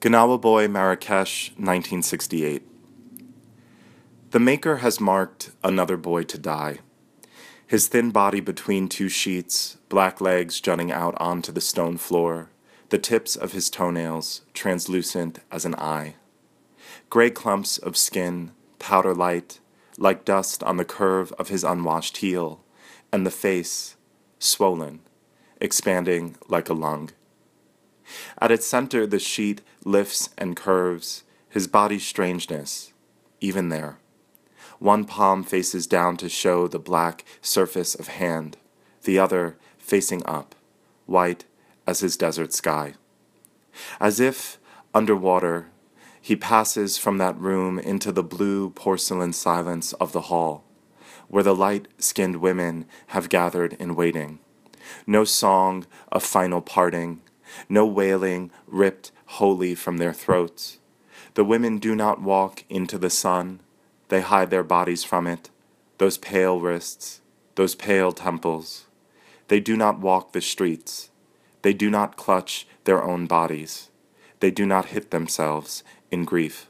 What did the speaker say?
Gnawa Boy, Marrakesh, 1968. The maker has marked another boy to die. His thin body between two sheets, black legs jutting out onto the stone floor, the tips of his toenails translucent as an eye. Gray clumps of skin, powder light, like dust on the curve of his unwashed heel, and the face, swollen, expanding like a lung. At its center, the sheet lifts and curves, his body's strangeness, even there. One palm faces down to show the black surface of hand, the other facing up, white as his desert sky. As if, underwater, he passes from that room into the blue porcelain silence of the hall, where the light skinned women have gathered in waiting. No song of final parting, no wailing ripped wholly from their throats. The women do not walk into the sun, they hide their bodies from it, those pale wrists, those pale temples. They do not walk the streets. They do not clutch their own bodies. They do not hit themselves in grief.